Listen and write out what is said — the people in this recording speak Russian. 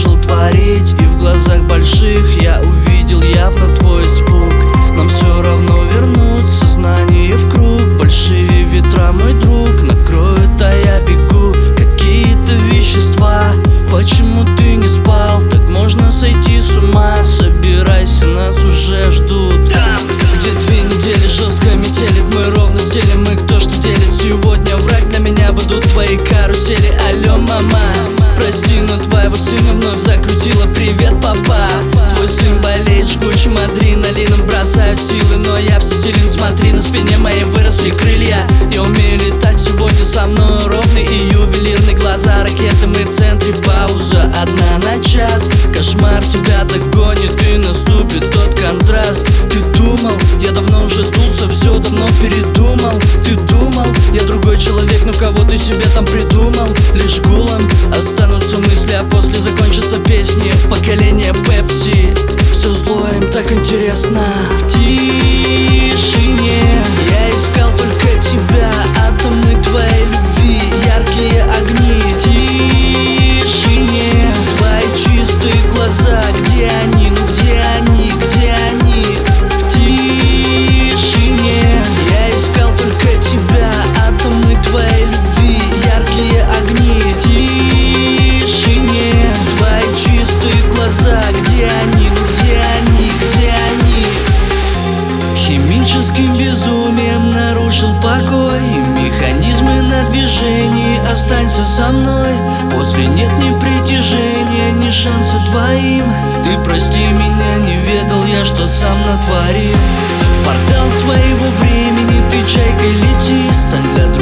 продолжил творить И в глазах больших я увидел сына вновь закрутила. Привет, папа, твой сын болеет жгучим адреналином. Бросают силы, но я всесилен. Смотри, на спине моей выросли крылья. Я умею летать сегодня со мной ровный и ювелирный Глаза ракеты, мы в центре пауза Одна на час, кошмар тебя догонит. И наступит тот контраст. Ты думал, я давно так нарушил покой. Механизмы на движении Останься со мной. После нет ни притяжения, ни шанса твоим. Ты прости меня, не ведал я, что сам натворил. В портал своего времени ты чайкой лети Стань для других